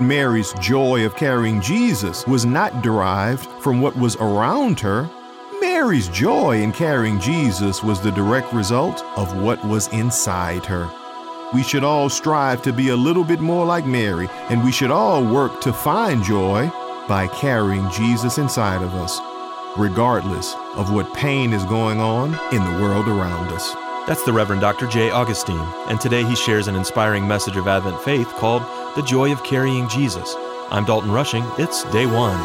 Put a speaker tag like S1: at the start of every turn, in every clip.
S1: Mary's joy of carrying Jesus was not derived from what was around her. Mary's joy in carrying Jesus was the direct result of what was inside her. We should all strive to be a little bit more like Mary, and we should all work to find joy by carrying Jesus inside of us, regardless of what pain is going on in the world around us.
S2: That's the Reverend Dr. Jay Augustine, and today he shares an inspiring message of Advent faith called The Joy of Carrying Jesus. I'm Dalton Rushing. It's day one.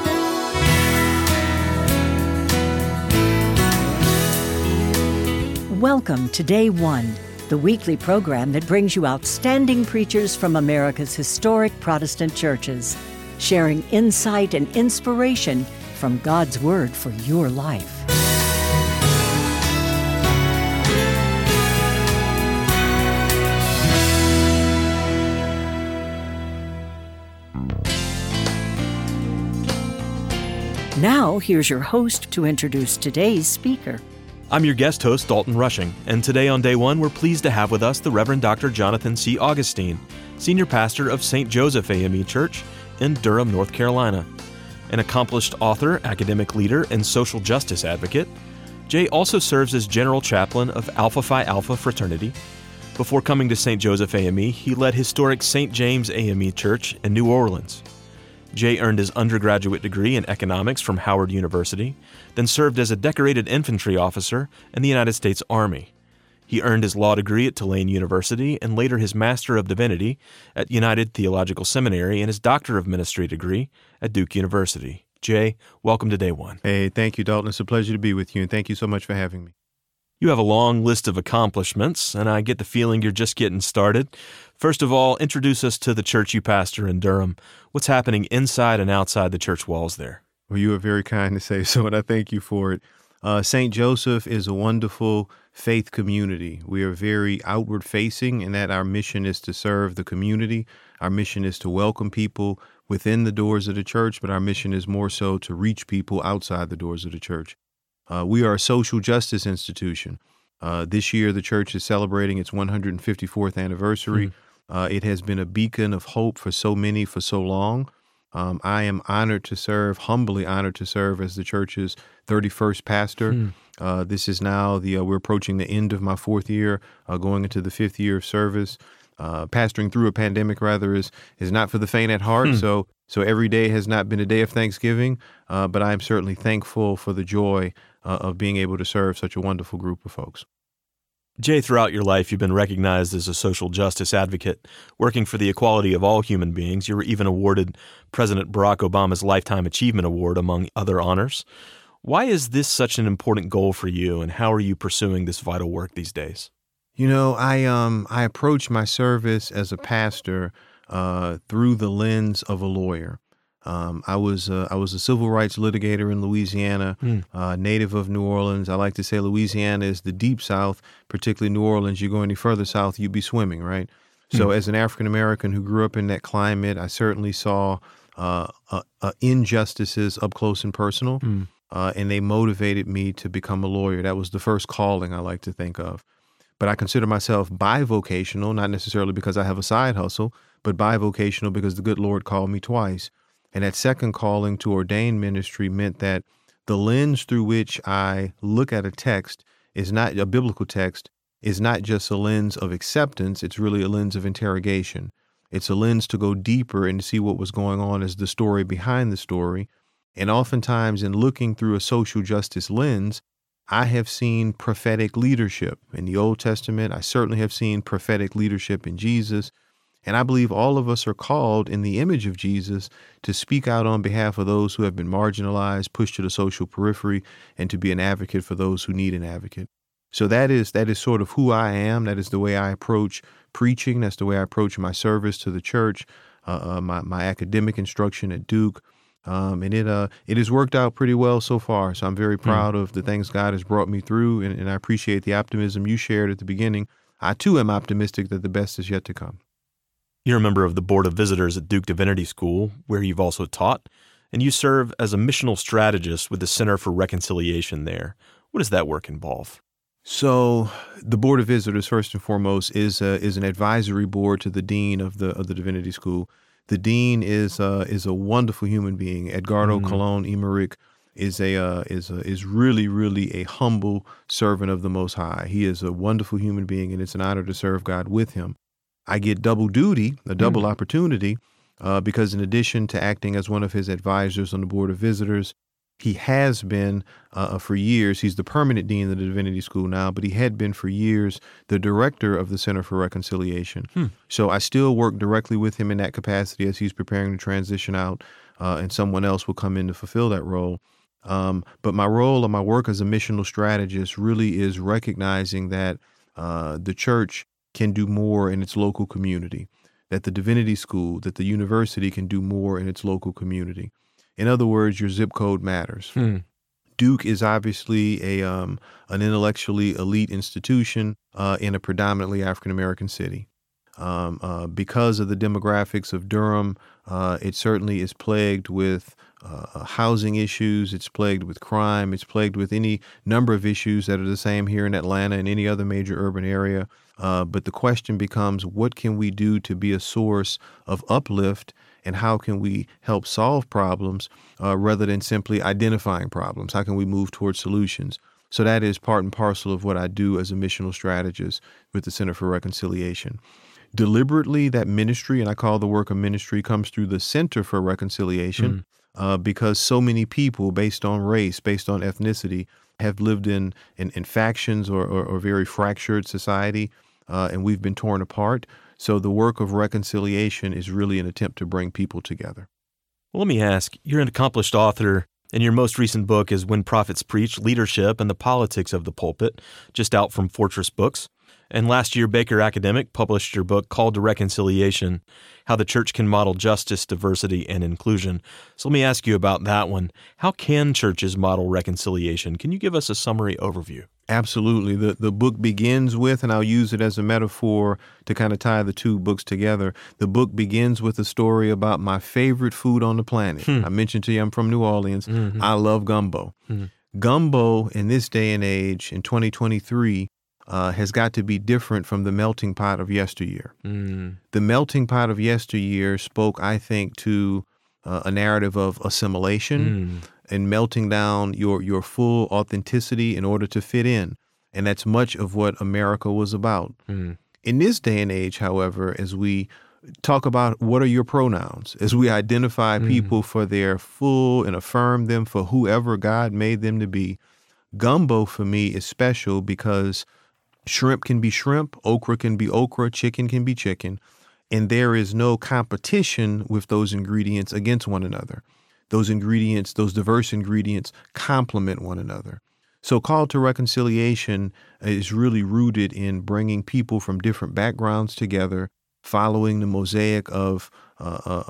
S3: Welcome to Day One, the weekly program that brings you outstanding preachers from America's historic Protestant churches, sharing insight and inspiration from God's Word for your life. Now, here's your host to introduce today's speaker.
S2: I'm your guest host, Dalton Rushing, and today on day one, we're pleased to have with us the Reverend Dr. Jonathan C. Augustine, Senior Pastor of St. Joseph AME Church in Durham, North Carolina. An accomplished author, academic leader, and social justice advocate, Jay also serves as General Chaplain of Alpha Phi Alpha Fraternity. Before coming to St. Joseph AME, he led historic St. James AME Church in New Orleans. Jay earned his undergraduate degree in economics from Howard University, then served as a decorated infantry officer in the United States Army. He earned his law degree at Tulane University and later his Master of Divinity at United Theological Seminary and his Doctor of Ministry degree at Duke University. Jay, welcome to day one.
S1: Hey, thank you, Dalton. It's a pleasure to be with you, and thank you so much for having me.
S2: You have a long list of accomplishments, and I get the feeling you're just getting started. First of all, introduce us to the church you pastor in Durham. What's happening inside and outside the church walls there?
S1: Well, you are very kind to say so, and I thank you for it. Uh, St. Joseph is a wonderful faith community. We are very outward facing in that our mission is to serve the community. Our mission is to welcome people within the doors of the church, but our mission is more so to reach people outside the doors of the church. Uh, we are a social justice institution. Uh, this year, the church is celebrating its 154th anniversary. Mm-hmm. Uh, it has been a beacon of hope for so many for so long. Um, I am honored to serve, humbly honored to serve as the church's 31st pastor. Mm. this is now the uh, we're approaching the end of my fourth year, uh, going into the fifth year of service. pastoring through a pandemic, rather, is is not for the faint at heart. Mm. So so every day has not been a day of Thanksgiving, but I am certainly thankful for the joy uh, of being able to serve such a wonderful group of folks.
S2: Jay, throughout your life, you've been recognized as a social justice advocate, working for the equality of all human beings. You were even awarded President Barack Obama's Lifetime Achievement Award, among other honors. Why is this such an important goal for you, and how are you pursuing this vital work these days?
S1: You know, I um I approach my service as a pastor uh, through the lens of a lawyer. Um, I was uh, I was a civil rights litigator in Louisiana, mm. uh, native of New Orleans. I like to say Louisiana is the deep South, particularly New Orleans. You go any further south, you'd be swimming, right? Mm. So, as an African American who grew up in that climate, I certainly saw uh, uh, uh injustices up close and personal, mm. and they motivated me to become a lawyer. That was the first calling I like to think of. But I consider myself bivocational, not necessarily because I have a side hustle, but bivocational because the good Lord called me twice. And that second calling to ordain ministry meant that the lens through which I look at a text is not a biblical text, is not just a lens of acceptance, it's really a lens of interrogation. It's a lens to go deeper and see what was going on as the story behind the story. And oftentimes, in looking through a social justice lens, I have seen prophetic leadership in the Old Testament. I certainly have seen prophetic leadership in Jesus. And I believe all of us are called in the image of Jesus to speak out on behalf of those who have been marginalized, pushed to the social periphery, and to be an advocate for those who need an advocate. So that is that is sort of who I am. That is the way I approach preaching. That's the way I approach my service to the church, uh, uh, my my academic instruction at Duke, um, and it uh it has worked out pretty well so far. So I'm very hmm. proud mm. of the things God has brought me through, and, and I appreciate the optimism you shared at the beginning. I too am optimistic that the best is yet to come.
S2: You're a member of the Board of Visitors at Duke Divinity School, where you've also taught, and you serve as a missional strategist with the Center for Reconciliation there. What does that work involve?
S1: So, the Board of Visitors, first and foremost, is a, is an advisory board to the dean of the of the Divinity School. The dean is uh, is a wonderful human being. Edgardo mm. Colon Emeric is a uh, is a, is really really a humble servant of the Most High. He is a wonderful human being, and it's an honor to serve God with him. I get double duty, a double mm. opportunity, uh, because in addition to acting as one of his advisors on the board of visitors, he has been uh, for years. He's the permanent dean of the Divinity School now, but he had been for years the director of the Center for Reconciliation. Hmm. So I still work directly with him in that capacity as he's preparing to transition out, uh, and someone else will come in to fulfill that role. Um, but my role and my work as a missional strategist really is recognizing that uh, the church can do more in its local community, that the divinity school, that the university can do more in its local community. In other words, your zip code matters. Hmm. Duke is obviously a um, an intellectually elite institution uh, in a predominantly African American city. Um, uh, because of the demographics of Durham, uh, it certainly is plagued with uh, housing issues. It's plagued with crime. It's plagued with any number of issues that are the same here in Atlanta and any other major urban area. Uh, but the question becomes what can we do to be a source of uplift and how can we help solve problems uh, rather than simply identifying problems? How can we move towards solutions? So that is part and parcel of what I do as a missional strategist with the Center for Reconciliation. Deliberately, that ministry, and I call the work a ministry, comes through the Center for Reconciliation. Mm uh, because so many people, based on race, based on ethnicity, have lived in in, in factions or, or, or, very fractured society, uh, and we've been torn apart. So the work of reconciliation is really an attempt to bring people together.
S2: Well, let me ask: You're an accomplished author. And your most recent book is When Prophets Preach Leadership and the Politics of the Pulpit, just out from Fortress Books. And last year, Baker Academic published your book, Called to Reconciliation How the Church Can Model Justice, Diversity, and Inclusion. So let me ask you about that one. How can churches model reconciliation? Can you give us a summary overview?
S1: Absolutely. The the book begins with, and I'll use it as a metaphor to kind of tie the two books together. The book begins with a story about my favorite food on the planet. Hmm. I mentioned to you I'm from New Orleans. Mm-hmm. I love gumbo. Mm-hmm. Gumbo in this day and age, in 2023, uh, has got to be different from the melting pot of yesteryear. Mm. The melting pot of yesteryear spoke, I think, to uh, a narrative of assimilation mm. and melting down your your full authenticity in order to fit in, and that's much of what America was about. Mm. In this day and age, however, as we talk about what are your pronouns, as we identify mm. people for their full and affirm them for whoever God made them to be, gumbo for me is special because Shrimp can be shrimp, okra can be okra, chicken can be chicken, and there is no competition with those ingredients against one another. Those ingredients, those diverse ingredients, complement one another. So, call to reconciliation is really rooted in bringing people from different backgrounds together, following the mosaic of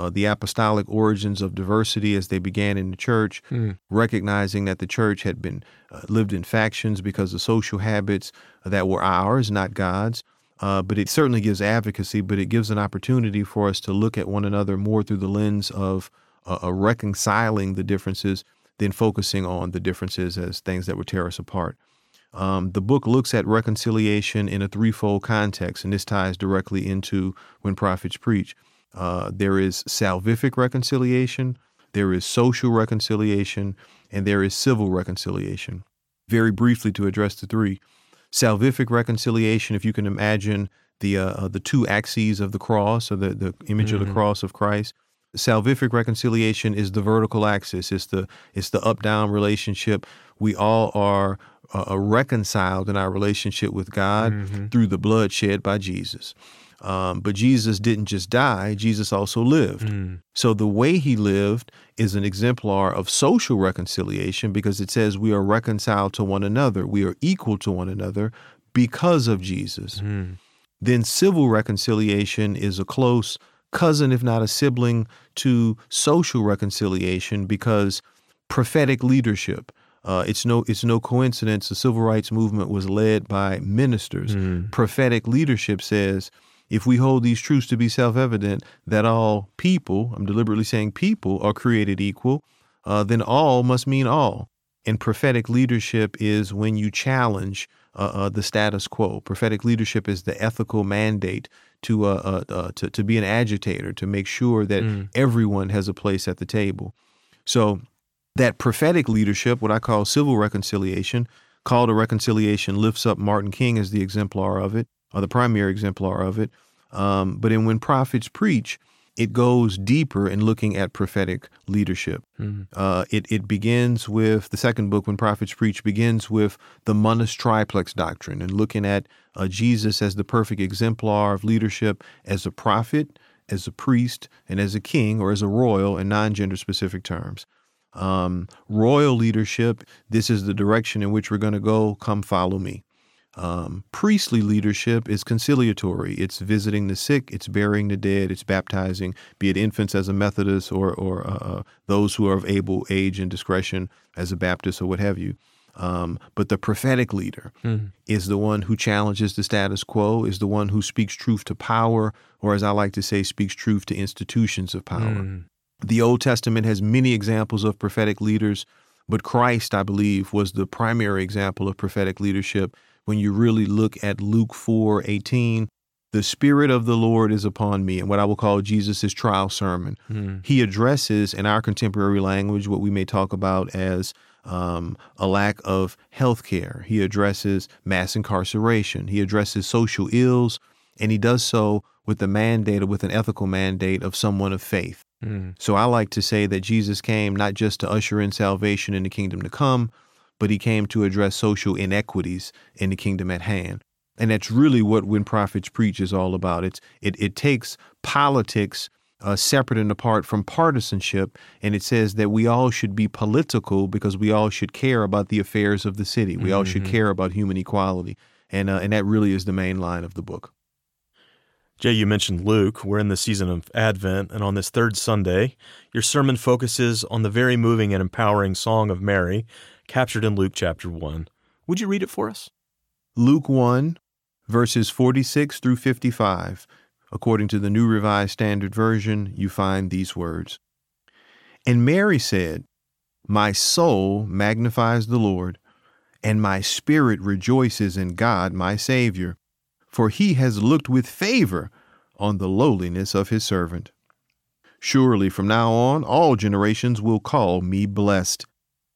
S1: the apostolic origins of diversity as they began in the church, mm. recognizing that the church had been uh, lived in factions because of social habits that were ours, not God's. Uh, but it certainly gives advocacy, but it gives an opportunity for us to look at one another more through the lens of uh, reconciling the differences than focusing on the differences as things that would tear us apart. Um, the book looks at reconciliation in a threefold context, and this ties directly into when prophets preach. Uh, there is salvific reconciliation, there is social reconciliation, and there is civil reconciliation. Very briefly, to address the three salvific reconciliation, if you can imagine the uh, uh the two axes of the cross, or the, the image mm-hmm. of the mm-hmm. cross of Christ. Salvific reconciliation is the vertical axis. It's the it's the up down relationship. We all are uh, uh, reconciled in our relationship with God mm-hmm. through the blood shed by Jesus. Um, but Jesus didn't just die, Jesus also lived. Mm. So the way he lived is an exemplar of social reconciliation because it says we are reconciled to one another, we are equal to one another because of Jesus. Mm. Then civil reconciliation is a close cousin, if not a sibling, to social reconciliation because prophetic leadership. Uh, it's no it's no coincidence the civil rights movement was led by ministers. Mm. Prophetic leadership says if we hold these truths to be self evident that all people, I'm deliberately saying people, are created equal, uh, then all must mean all. And prophetic leadership is when you challenge uh, uh, the status quo. Prophetic leadership is the ethical mandate to, uh, uh, uh, to, to be an agitator, to make sure that mm. everyone has a place at the table. So, that prophetic leadership, what I call civil reconciliation, call to reconciliation lifts up Martin King as the exemplar of it, or the primary exemplar of it. Um, but in When Prophets Preach, it goes deeper in looking at prophetic leadership. Mm-hmm. Uh, it, it begins with the second book, When Prophets Preach, begins with the Munus Triplex doctrine and looking at uh, Jesus as the perfect exemplar of leadership as a prophet, as a priest, and as a king or as a royal in non gender specific terms. Um, royal leadership, this is the direction in which we're going to go. Come follow me. Um, priestly leadership is conciliatory. It's visiting the sick, it's burying the dead, it's baptizing, be it infants as a Methodist or, or uh, uh, those who are of able age and discretion as a Baptist or what have you. Um, but the prophetic leader mm. is the one who challenges the status quo, is the one who speaks truth to power, or as I like to say, speaks truth to institutions of power. Mm. The Old Testament has many examples of prophetic leaders, but Christ, I believe, was the primary example of prophetic leadership when you really look at Luke 4 18, the Spirit of the Lord is upon me, and what I will call Jesus' trial sermon. Mm. He addresses, in our contemporary language, what we may talk about as um, a lack of health care. He addresses mass incarceration. He addresses social ills, and he does so with the mandate or with an ethical mandate of someone of faith. Mm. So I like to say that Jesus came not just to usher in salvation in the kingdom to come, but he came to address social inequities in the kingdom at hand. And that's really what When Prophets Preach is all about. It's, it, it takes politics uh, separate and apart from partisanship, and it says that we all should be political because we all should care about the affairs of the city. We mm-hmm. all should mm-hmm. care about human equality. And, uh, and that really is the main line of the book.
S2: Jay, you mentioned Luke. We're in the season of Advent, and on this third Sunday, your sermon focuses on the very moving and empowering Song of Mary, captured in Luke chapter 1. Would you read it for us?
S1: Luke 1, verses 46 through 55. According to the New Revised Standard Version, you find these words And Mary said, My soul magnifies the Lord, and my spirit rejoices in God my Savior for he has looked with favor on the lowliness of his servant. Surely from now on all generations will call me blessed,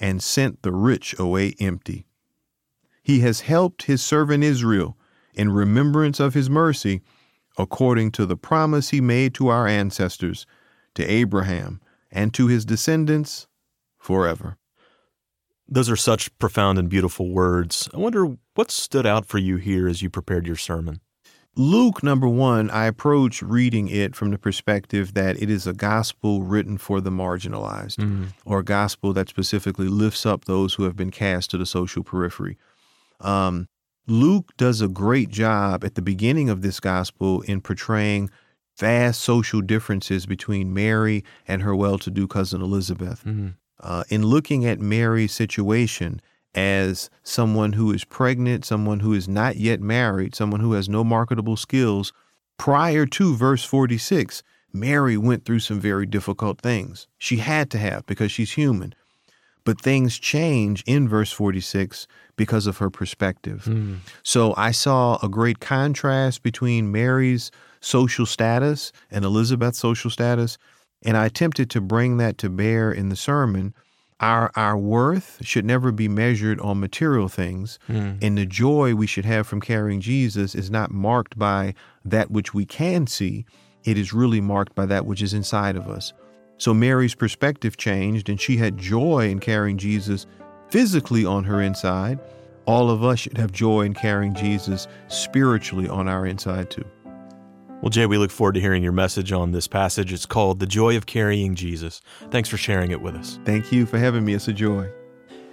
S1: and sent the rich away empty. He has helped his servant Israel in remembrance of his mercy, according to the promise he made to our ancestors, to Abraham, and to his descendants forever.
S2: Those are such profound and beautiful words. I wonder what stood out for you here as you prepared your sermon.
S1: Luke, number one, I approach reading it from the perspective that it is a gospel written for the marginalized, mm-hmm. or a gospel that specifically lifts up those who have been cast to the social periphery. Um, Luke does a great job at the beginning of this gospel in portraying vast social differences between Mary and her well to do cousin Elizabeth. Mm-hmm uh, in looking at Mary's situation as someone who is pregnant, someone who is not yet married, someone who has no marketable skills, prior to verse 46, Mary went through some very difficult things. She had to have because she's human. But things change in verse 46 because of her perspective. Mm. So I saw a great contrast between Mary's social status and Elizabeth's social status and I attempted to bring that to bear in the sermon. Our, our worth should never be measured on material things. Mm. And the joy we should have from carrying Jesus is not marked by that which we can see, it is really marked by that which is inside of us. So Mary's perspective changed, and she had joy in carrying Jesus physically on her inside. All of us should have joy in carrying Jesus spiritually on our inside, too.
S2: Well, Jay, we look forward to hearing your message on this passage. It's called The Joy of Carrying Jesus. Thanks for sharing it with us.
S1: Thank you for having me. It's a joy.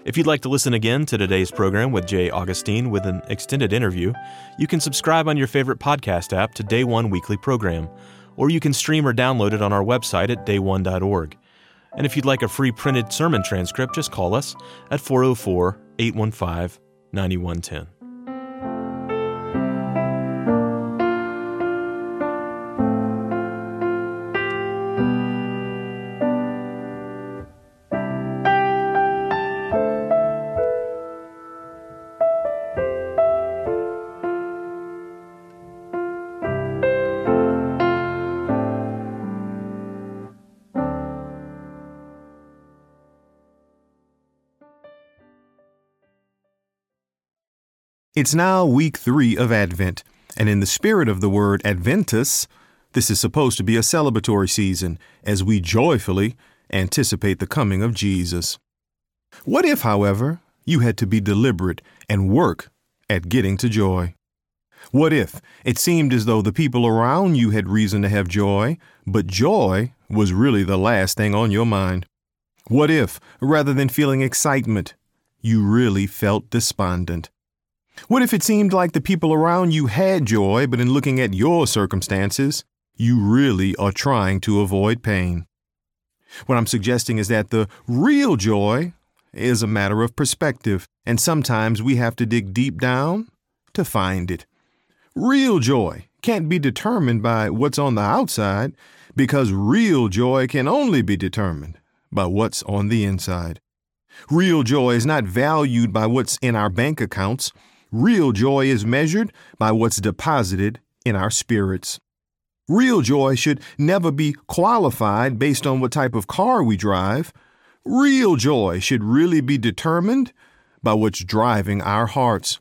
S2: If you'd like to listen again to today's program with Jay Augustine with an extended interview, you can subscribe on your favorite podcast app to Day One Weekly Program, or you can stream or download it on our website at dayone.org. And if you'd like a free printed sermon transcript, just call us at 404 815 9110.
S1: It's now week three of Advent, and in the spirit of the word Adventus, this is supposed to be a celebratory season as we joyfully anticipate the coming of Jesus. What if, however, you had to be deliberate and work at getting to joy? What if it seemed as though the people around you had reason to have joy, but joy was really the last thing on your mind? What if, rather than feeling excitement, you really felt despondent? What if it seemed like the people around you had joy, but in looking at your circumstances, you really are trying to avoid pain? What I'm suggesting is that the real joy is a matter of perspective, and sometimes we have to dig deep down to find it. Real joy can't be determined by what's on the outside, because real joy can only be determined by what's on the inside. Real joy is not valued by what's in our bank accounts Real joy is measured by what's deposited in our spirits. Real joy should never be qualified based on what type of car we drive. Real joy should really be determined by what's driving our hearts.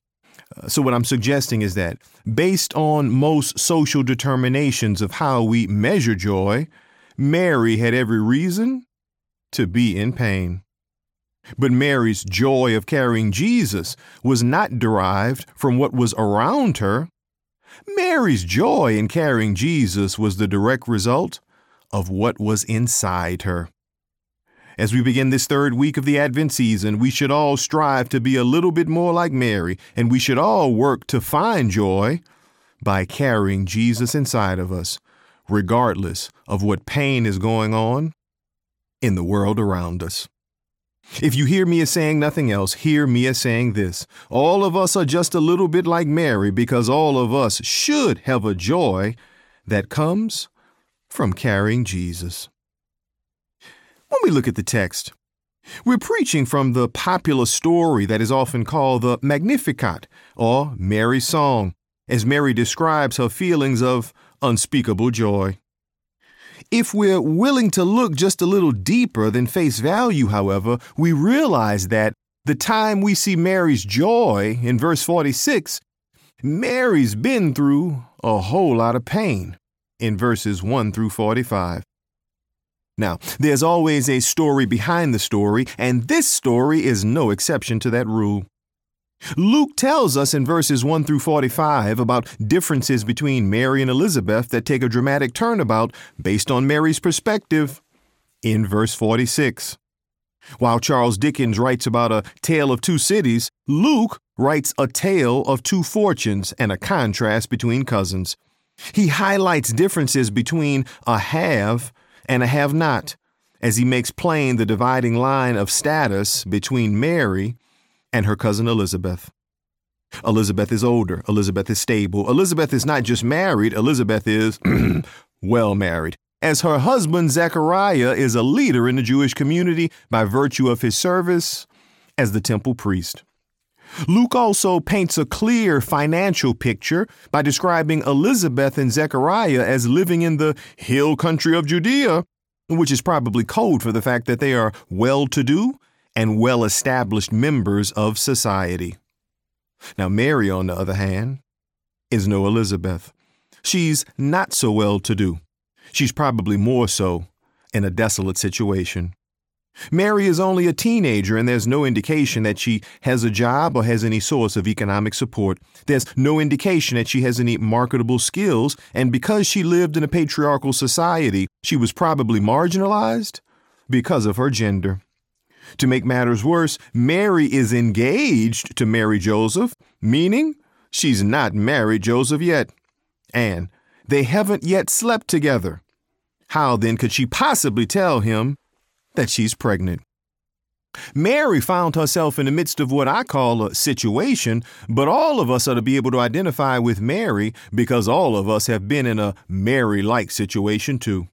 S1: Uh, so, what I'm suggesting is that, based on most social determinations of how we measure joy, Mary had every reason to be in pain. But Mary's joy of carrying Jesus was not derived from what was around her. Mary's joy in carrying Jesus was the direct result of what was inside her. As we begin this third week of the Advent season, we should all strive to be a little bit more like Mary, and we should all work to find joy by carrying Jesus inside of us, regardless of what pain is going on in the world around us. If you hear me as saying nothing else, hear me as saying this. All of us are just a little bit like Mary because all of us should have a joy that comes from carrying Jesus. When we look at the text, we're preaching from the popular story that is often called the Magnificat, or Mary's Song, as Mary describes her feelings of unspeakable joy. If we're willing to look just a little deeper than face value, however, we realize that the time we see Mary's joy in verse 46, Mary's been through a whole lot of pain in verses 1 through 45. Now, there's always a story behind the story, and this story is no exception to that rule. Luke tells us in verses 1 through 45 about differences between Mary and Elizabeth that take a dramatic turnabout based on Mary's perspective in verse 46. While Charles Dickens writes about a tale of two cities, Luke writes a tale of two fortunes and a contrast between cousins. He highlights differences between a have and a have not, as he makes plain the dividing line of status between Mary and her cousin Elizabeth. Elizabeth is older. Elizabeth is stable. Elizabeth is not just married, Elizabeth is well married. As her husband Zechariah is a leader in the Jewish community by virtue of his service as the temple priest. Luke also paints a clear financial picture by describing Elizabeth and Zechariah as living in the hill country of Judea, which is probably code for the fact that they are well to do and well established members of society. Now, Mary, on the other hand, is no Elizabeth. She's not so well to do. She's probably more so in a desolate situation. Mary is only a teenager, and there's no indication that she has a job or has any source of economic support. There's no indication that she has any marketable skills, and because she lived in a patriarchal society, she was probably marginalized because of her gender. To make matters worse, Mary is engaged to marry Joseph, meaning she's not married Joseph yet. And they haven't yet slept together. How then could she possibly tell him that she's pregnant? Mary found herself in the midst of what I call a situation, but all of us are to be able to identify with Mary because all of us have been in a Mary like situation too.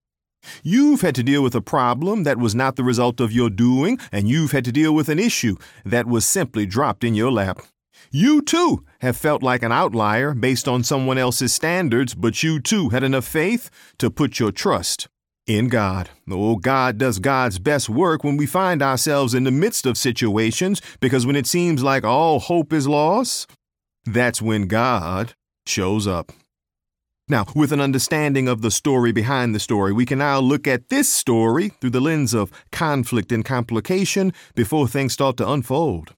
S1: You've had to deal with a problem that was not the result of your doing, and you've had to deal with an issue that was simply dropped in your lap. You too have felt like an outlier based on someone else's standards, but you too had enough faith to put your trust in God. Oh, God does God's best work when we find ourselves in the midst of situations because when it seems like all hope is lost, that's when God shows up. Now, with an understanding of the story behind the story, we can now look at this story through the lens of conflict and complication before things start to unfold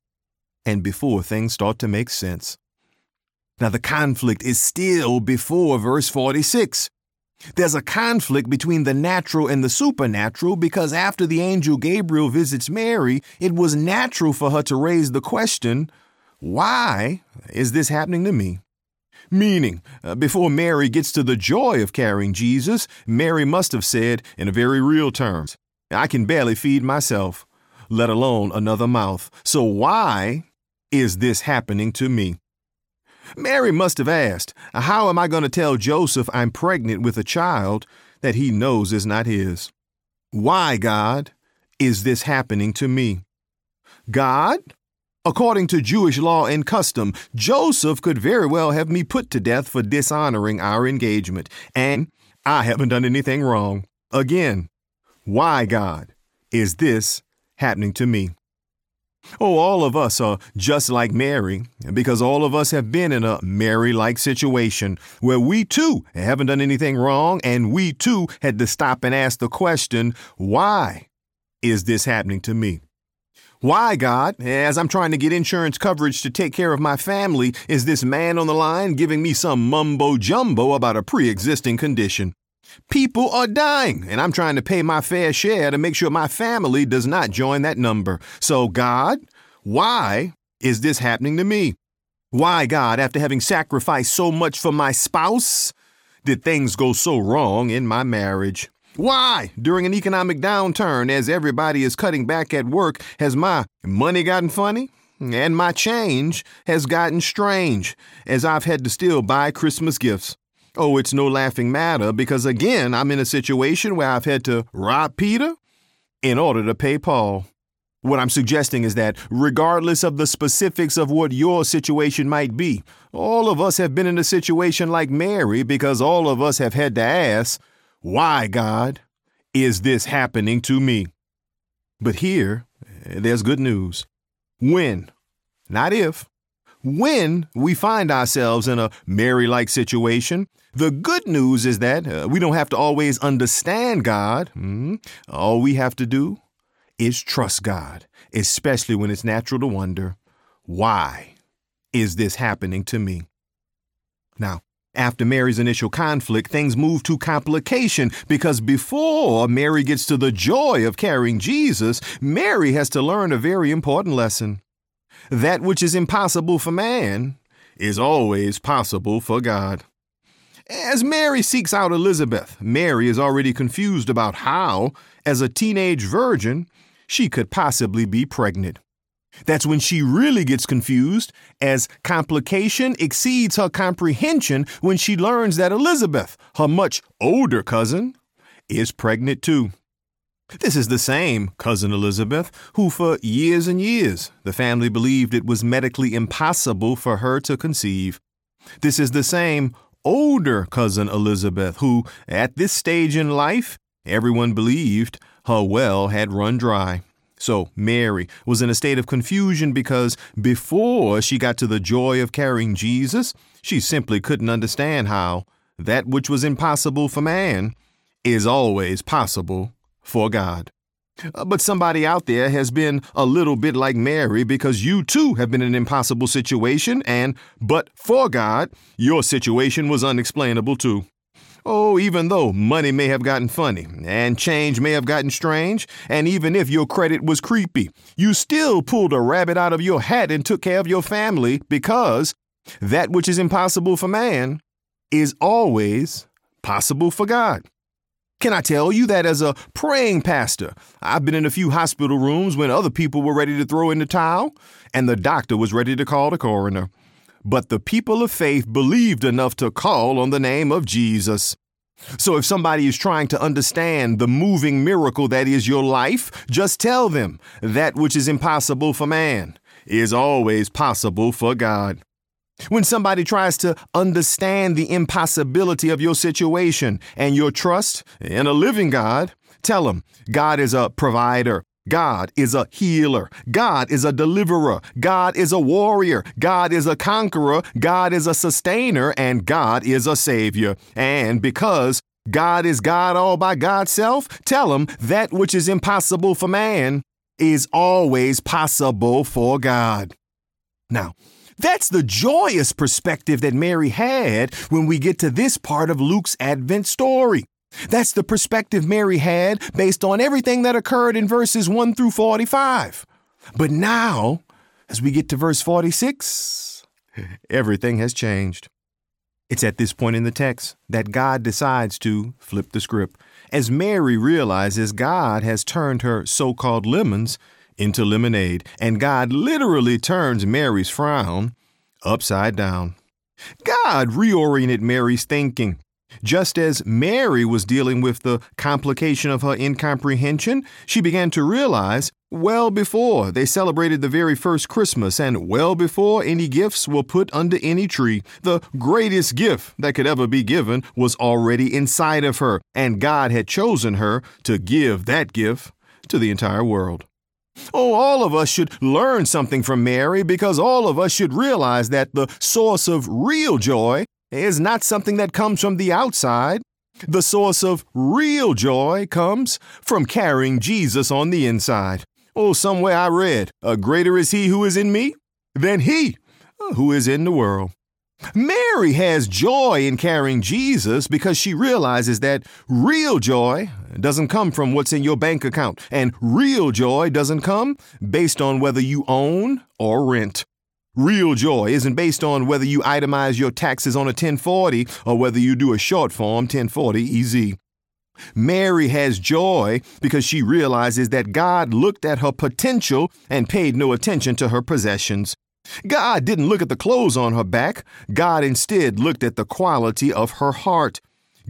S1: and before things start to make sense. Now, the conflict is still before verse 46. There's a conflict between the natural and the supernatural because after the angel Gabriel visits Mary, it was natural for her to raise the question, Why is this happening to me? Meaning, uh, before Mary gets to the joy of carrying Jesus, Mary must have said, in very real terms, I can barely feed myself, let alone another mouth. So why is this happening to me? Mary must have asked, How am I going to tell Joseph I'm pregnant with a child that he knows is not his? Why, God, is this happening to me? God, according to Jewish law and custom, Joseph could very well have me put to death for dishonoring our engagement, and I haven't done anything wrong. Again, why, God, is this happening to me? Oh, all of us are just like Mary, because all of us have been in a Mary like situation where we too haven't done anything wrong, and we too had to stop and ask the question, why is this happening to me? Why, God, as I'm trying to get insurance coverage to take care of my family, is this man on the line giving me some mumbo jumbo about a pre existing condition? People are dying, and I'm trying to pay my fair share to make sure my family does not join that number. So, God, why is this happening to me? Why, God, after having sacrificed so much for my spouse, did things go so wrong in my marriage? Why, during an economic downturn, as everybody is cutting back at work, has my money gotten funny? And my change has gotten strange, as I've had to still buy Christmas gifts. Oh, it's no laughing matter because again, I'm in a situation where I've had to rob Peter in order to pay Paul. What I'm suggesting is that, regardless of the specifics of what your situation might be, all of us have been in a situation like Mary because all of us have had to ask, Why, God, is this happening to me? But here, there's good news. When, not if, when we find ourselves in a Mary like situation, the good news is that uh, we don't have to always understand God. Mm-hmm. All we have to do is trust God, especially when it's natural to wonder, why is this happening to me? Now, after Mary's initial conflict, things move to complication because before Mary gets to the joy of carrying Jesus, Mary has to learn a very important lesson. That which is impossible for man is always possible for God. As Mary seeks out Elizabeth, Mary is already confused about how, as a teenage virgin, she could possibly be pregnant. That's when she really gets confused, as complication exceeds her comprehension when she learns that Elizabeth, her much older cousin, is pregnant too. This is the same cousin Elizabeth who, for years and years, the family believed it was medically impossible for her to conceive. This is the same older cousin Elizabeth who, at this stage in life, everyone believed her well had run dry. So Mary was in a state of confusion because before she got to the joy of carrying Jesus, she simply couldn't understand how that which was impossible for man is always possible for God. Uh, but somebody out there has been a little bit like Mary because you too have been in an impossible situation, and but for God, your situation was unexplainable too. Oh, even though money may have gotten funny, and change may have gotten strange, and even if your credit was creepy, you still pulled a rabbit out of your hat and took care of your family because that which is impossible for man is always possible for God. Can I tell you that as a praying pastor, I've been in a few hospital rooms when other people were ready to throw in the towel and the doctor was ready to call the coroner. But the people of faith believed enough to call on the name of Jesus. So if somebody is trying to understand the moving miracle that is your life, just tell them that which is impossible for man is always possible for God. When somebody tries to understand the impossibility of your situation and your trust in a living God, tell them God is a provider. God is a healer. God is a deliverer. God is a warrior. God is a conqueror. God is a sustainer. And God is a savior. And because God is God all by God's self, tell him that which is impossible for man is always possible for God. Now, that's the joyous perspective that Mary had when we get to this part of Luke's Advent story. That's the perspective Mary had based on everything that occurred in verses 1 through 45. But now, as we get to verse 46, everything has changed. It's at this point in the text that God decides to flip the script, as Mary realizes God has turned her so called lemons into lemonade, and God literally turns Mary's frown upside down. God reoriented Mary's thinking. Just as Mary was dealing with the complication of her incomprehension, she began to realize well before they celebrated the very first Christmas and well before any gifts were put under any tree, the greatest gift that could ever be given was already inside of her, and God had chosen her to give that gift to the entire world. Oh, all of us should learn something from Mary because all of us should realize that the source of real joy is not something that comes from the outside. The source of real joy comes from carrying Jesus on the inside. Oh, somewhere I read, a greater is he who is in me than he who is in the world. Mary has joy in carrying Jesus because she realizes that real joy doesn't come from what's in your bank account, and real joy doesn't come based on whether you own or rent. Real joy isn't based on whether you itemize your taxes on a 1040 or whether you do a short form 1040 EZ. Mary has joy because she realizes that God looked at her potential and paid no attention to her possessions. God didn't look at the clothes on her back. God instead looked at the quality of her heart.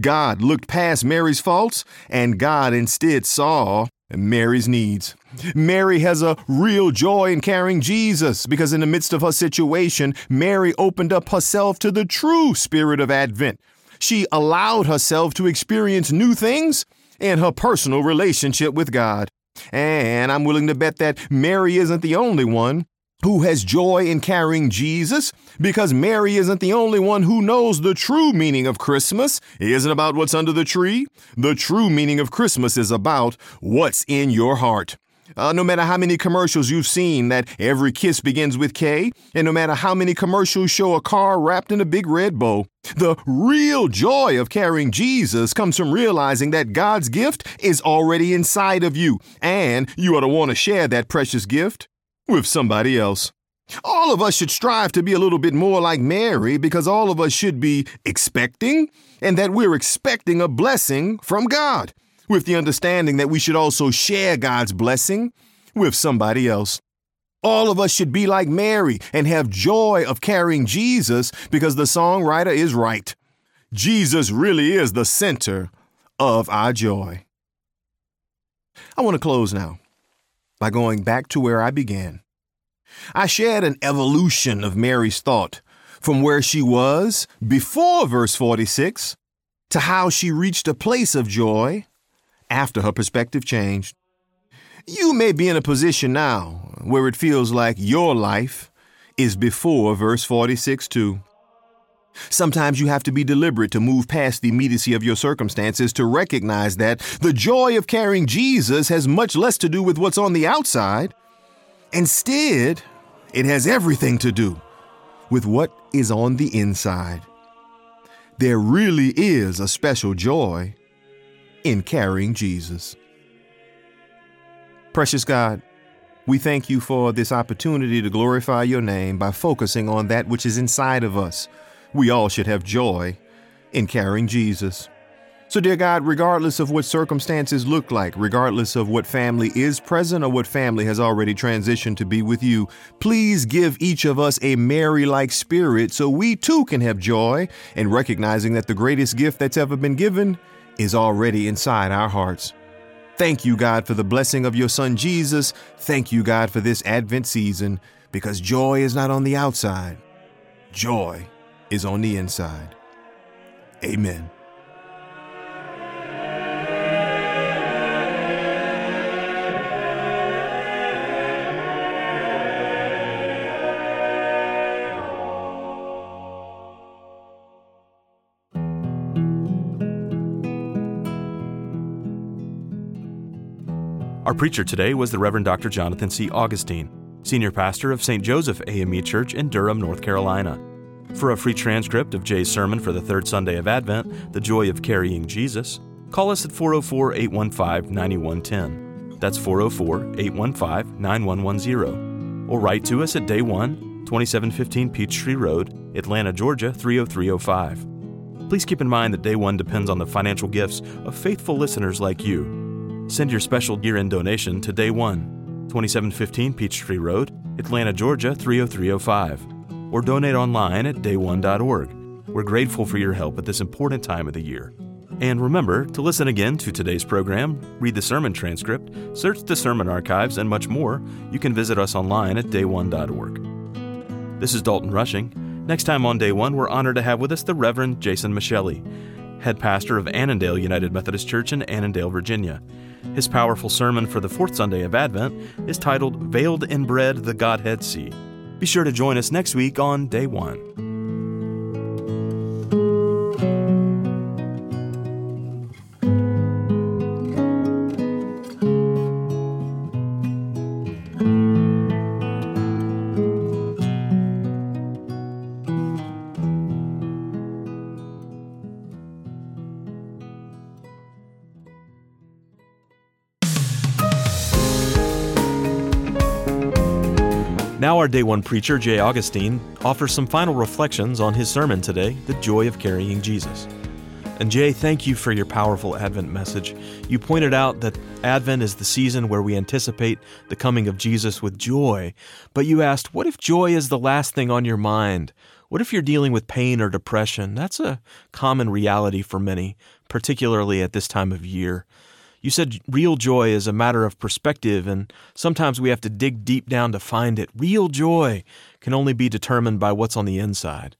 S1: God looked past Mary's faults, and God instead saw Mary's needs. Mary has a real joy in carrying Jesus because, in the midst of her situation, Mary opened up herself to the true spirit of Advent. She allowed herself to experience new things in her personal relationship with God. And I'm willing to bet that Mary isn't the only one who has joy in carrying Jesus because Mary isn't the only one who knows the true meaning of Christmas. It isn't about what's under the tree. The true meaning of Christmas is about what's in your heart. Uh, no matter how many commercials you've seen that every kiss begins with Kay, and no matter how many commercials show a car wrapped in a big red bow, the real joy of carrying Jesus comes from realizing that God's gift is already inside of you, and you ought to want to share that precious gift with somebody else. All of us should strive to be a little bit more like Mary because all of us should be expecting and that we're expecting a blessing from God, with the understanding that we should also share God's blessing with somebody else. All of us should be like Mary and have joy of carrying Jesus because the songwriter is right. Jesus really is the center of our joy. I want to close now by going back to where I began. I shared an evolution of Mary's thought from where she was before verse 46 to how she reached a place of joy after her perspective changed. You may be in a position now where it feels like your life is before verse 46 too. Sometimes you have to be deliberate to move past the immediacy of your circumstances to recognize that the joy of carrying Jesus has much less to do with what's on the outside. Instead, it has everything to do with what is on the inside. there really is a special joy in carrying Jesus. Precious God, we thank you for this opportunity to glorify your name by focusing on that which is inside of us. We all should have joy in carrying Jesus. So, dear God, regardless of what circumstances look like, regardless of what family is present or what family has already transitioned to be with you, please give each of us a Mary like spirit so we too can have joy in recognizing that the greatest gift that's ever been given is already inside our hearts. Thank you, God, for the blessing of your Son Jesus. Thank you, God, for this Advent season, because joy is not on the outside, joy is on the inside. Amen.
S2: Our preacher today was the Reverend Dr. Jonathan C. Augustine, Senior Pastor of St. Joseph AME Church in Durham, North Carolina. For a free transcript of Jay's sermon for the third Sunday of Advent, The Joy of Carrying Jesus, call us at 404 815 9110. That's 404 815 9110. Or write to us at Day 1, 2715 Peachtree Road, Atlanta, Georgia 30305. Please keep in mind that Day 1 depends on the financial gifts of faithful listeners like you. Send your special year end donation to Day 1, 2715 Peachtree Road, Atlanta, Georgia 30305, or donate online at day1.org. We're grateful for your help at this important time of the year. And remember to listen again to today's program, read the sermon transcript, search the sermon archives, and much more. You can visit us online at day1.org. This is Dalton Rushing. Next time on Day 1, we're honored to have with us the Reverend Jason Micheli, head pastor of Annandale United Methodist Church in Annandale, Virginia. His powerful sermon for the fourth Sunday of Advent is titled Veiled in Bread the Godhead See. Be sure to join us next week on Day 1. Day one preacher, Jay Augustine, offers some final reflections on his sermon today, The Joy of Carrying Jesus. And Jay, thank you for your powerful Advent message. You pointed out that Advent is the season where we anticipate the coming of Jesus with joy. But you asked, what if joy is the last thing on your mind? What if you're dealing with pain or depression? That's a common reality for many, particularly at this time of year. You said real joy is a matter of perspective, and sometimes we have to dig deep down to find it. Real joy can only be determined by what's on the inside.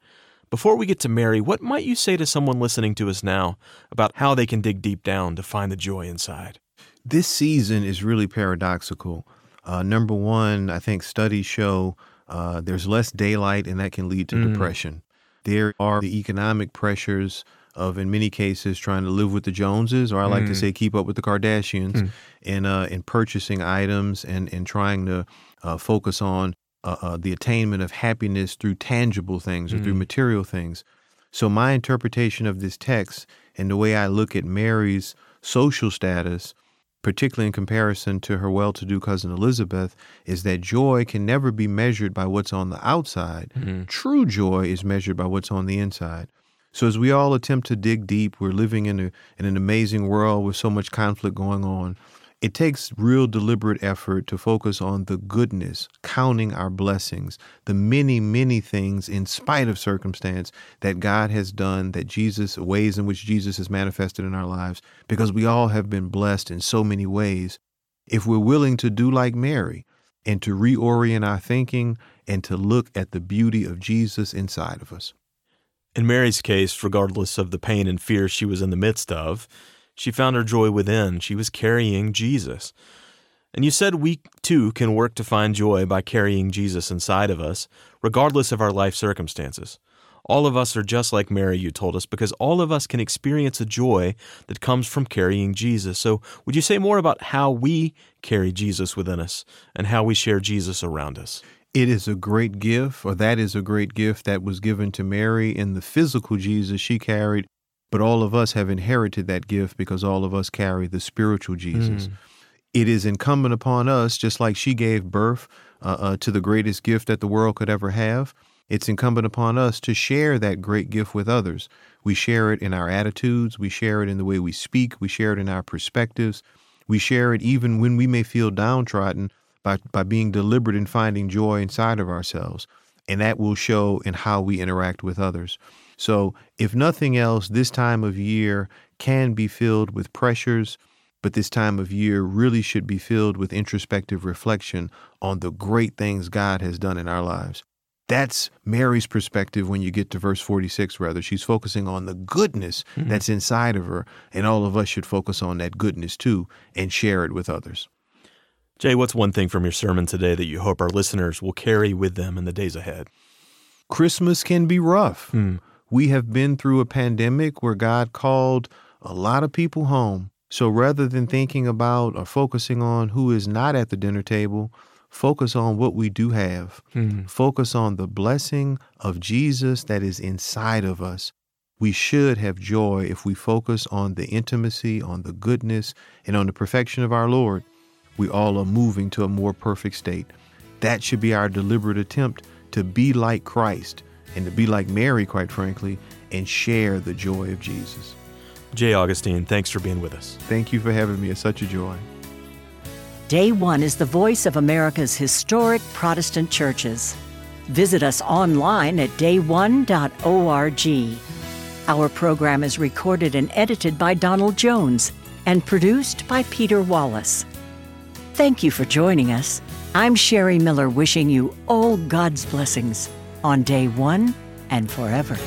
S2: Before we get to Mary, what might you say to someone listening to us now about how they can dig deep down to find the joy inside?
S1: This season is really paradoxical. Uh, number one, I think studies show uh, there's less daylight, and that can lead to mm. depression. There are the economic pressures of in many cases trying to live with the Joneses, or I like mm. to say keep up with the Kardashians, mm. in uh, in purchasing items and and trying to uh, focus on uh, uh the attainment of happiness through tangible things or mm. through material things. So my interpretation of this text and the way I look at Mary's social status, particularly in comparison to her well-to-do cousin Elizabeth, is that joy can never be measured by what's on the outside. Mm-hmm. True joy is measured by what's on the inside. So as we all attempt to dig deep, we're living in, a, in an amazing world with so much conflict going on. It takes real deliberate effort to focus on the goodness, counting our blessings, the many, many things in spite of circumstance that God has done, that Jesus, ways in which Jesus has manifested in our lives, because we all have been blessed in so many ways. If we're willing to do like Mary and to reorient our thinking and to look at the beauty of Jesus inside of us.
S2: In Mary's case, regardless of the pain and fear she was in the midst of, she found her joy within. She was carrying Jesus. And you said we too can work to find joy by carrying Jesus inside of us, regardless of our life circumstances. All of us are just like Mary, you told us, because all of us can experience a joy that comes from carrying Jesus. So, would you say more about how we carry Jesus within us and how we share Jesus around us?
S1: It is a great gift, or that is a great gift that was given to Mary in the physical Jesus she carried, but all of us have inherited that gift because all of us carry the spiritual Jesus. Mm. It is incumbent upon us, just like she gave birth uh, uh, to the greatest gift that the world could ever have, it's incumbent upon us to share that great gift with others. We share it in our attitudes, we share it in the way we speak, we share it in our perspectives, we share it even when we may feel downtrodden by, by being deliberate in finding joy inside of ourselves. And that will show in how we interact with others. So, if nothing else, this time of year can be filled with pressures, but this time of year really should be filled with introspective reflection on the great things God has done in our lives. That's Mary's perspective when you get to verse 46, rather. She's focusing on the goodness mm-hmm. that's inside of her, and all of us should focus on that goodness too and share it with others.
S2: Jay, what's one thing from your sermon today that you hope our listeners will carry with them in the days ahead?
S1: Christmas can be rough. Mm. We have been through a pandemic where God called a lot of people home. So rather than thinking about or focusing on who is not at the dinner table, focus on what we do have. Mm. Focus on the blessing of Jesus that is inside of us. We should have joy if we focus on the intimacy, on the goodness, and on the perfection of our Lord we all are moving to a more perfect state. That should be our deliberate attempt to be like Christ and to be like Mary, quite frankly, and share the joy of Jesus.
S2: Jay Augustine, thanks for being with us.
S1: Thank you for having me. It's such a joy.
S3: Day One is the voice of America's historic Protestant churches. Visit us online at dayone.org. Our program is recorded and edited by Donald Jones and produced by Peter Wallace. Thank you for joining us. I'm Sherry Miller wishing you all God's blessings on day one and forever.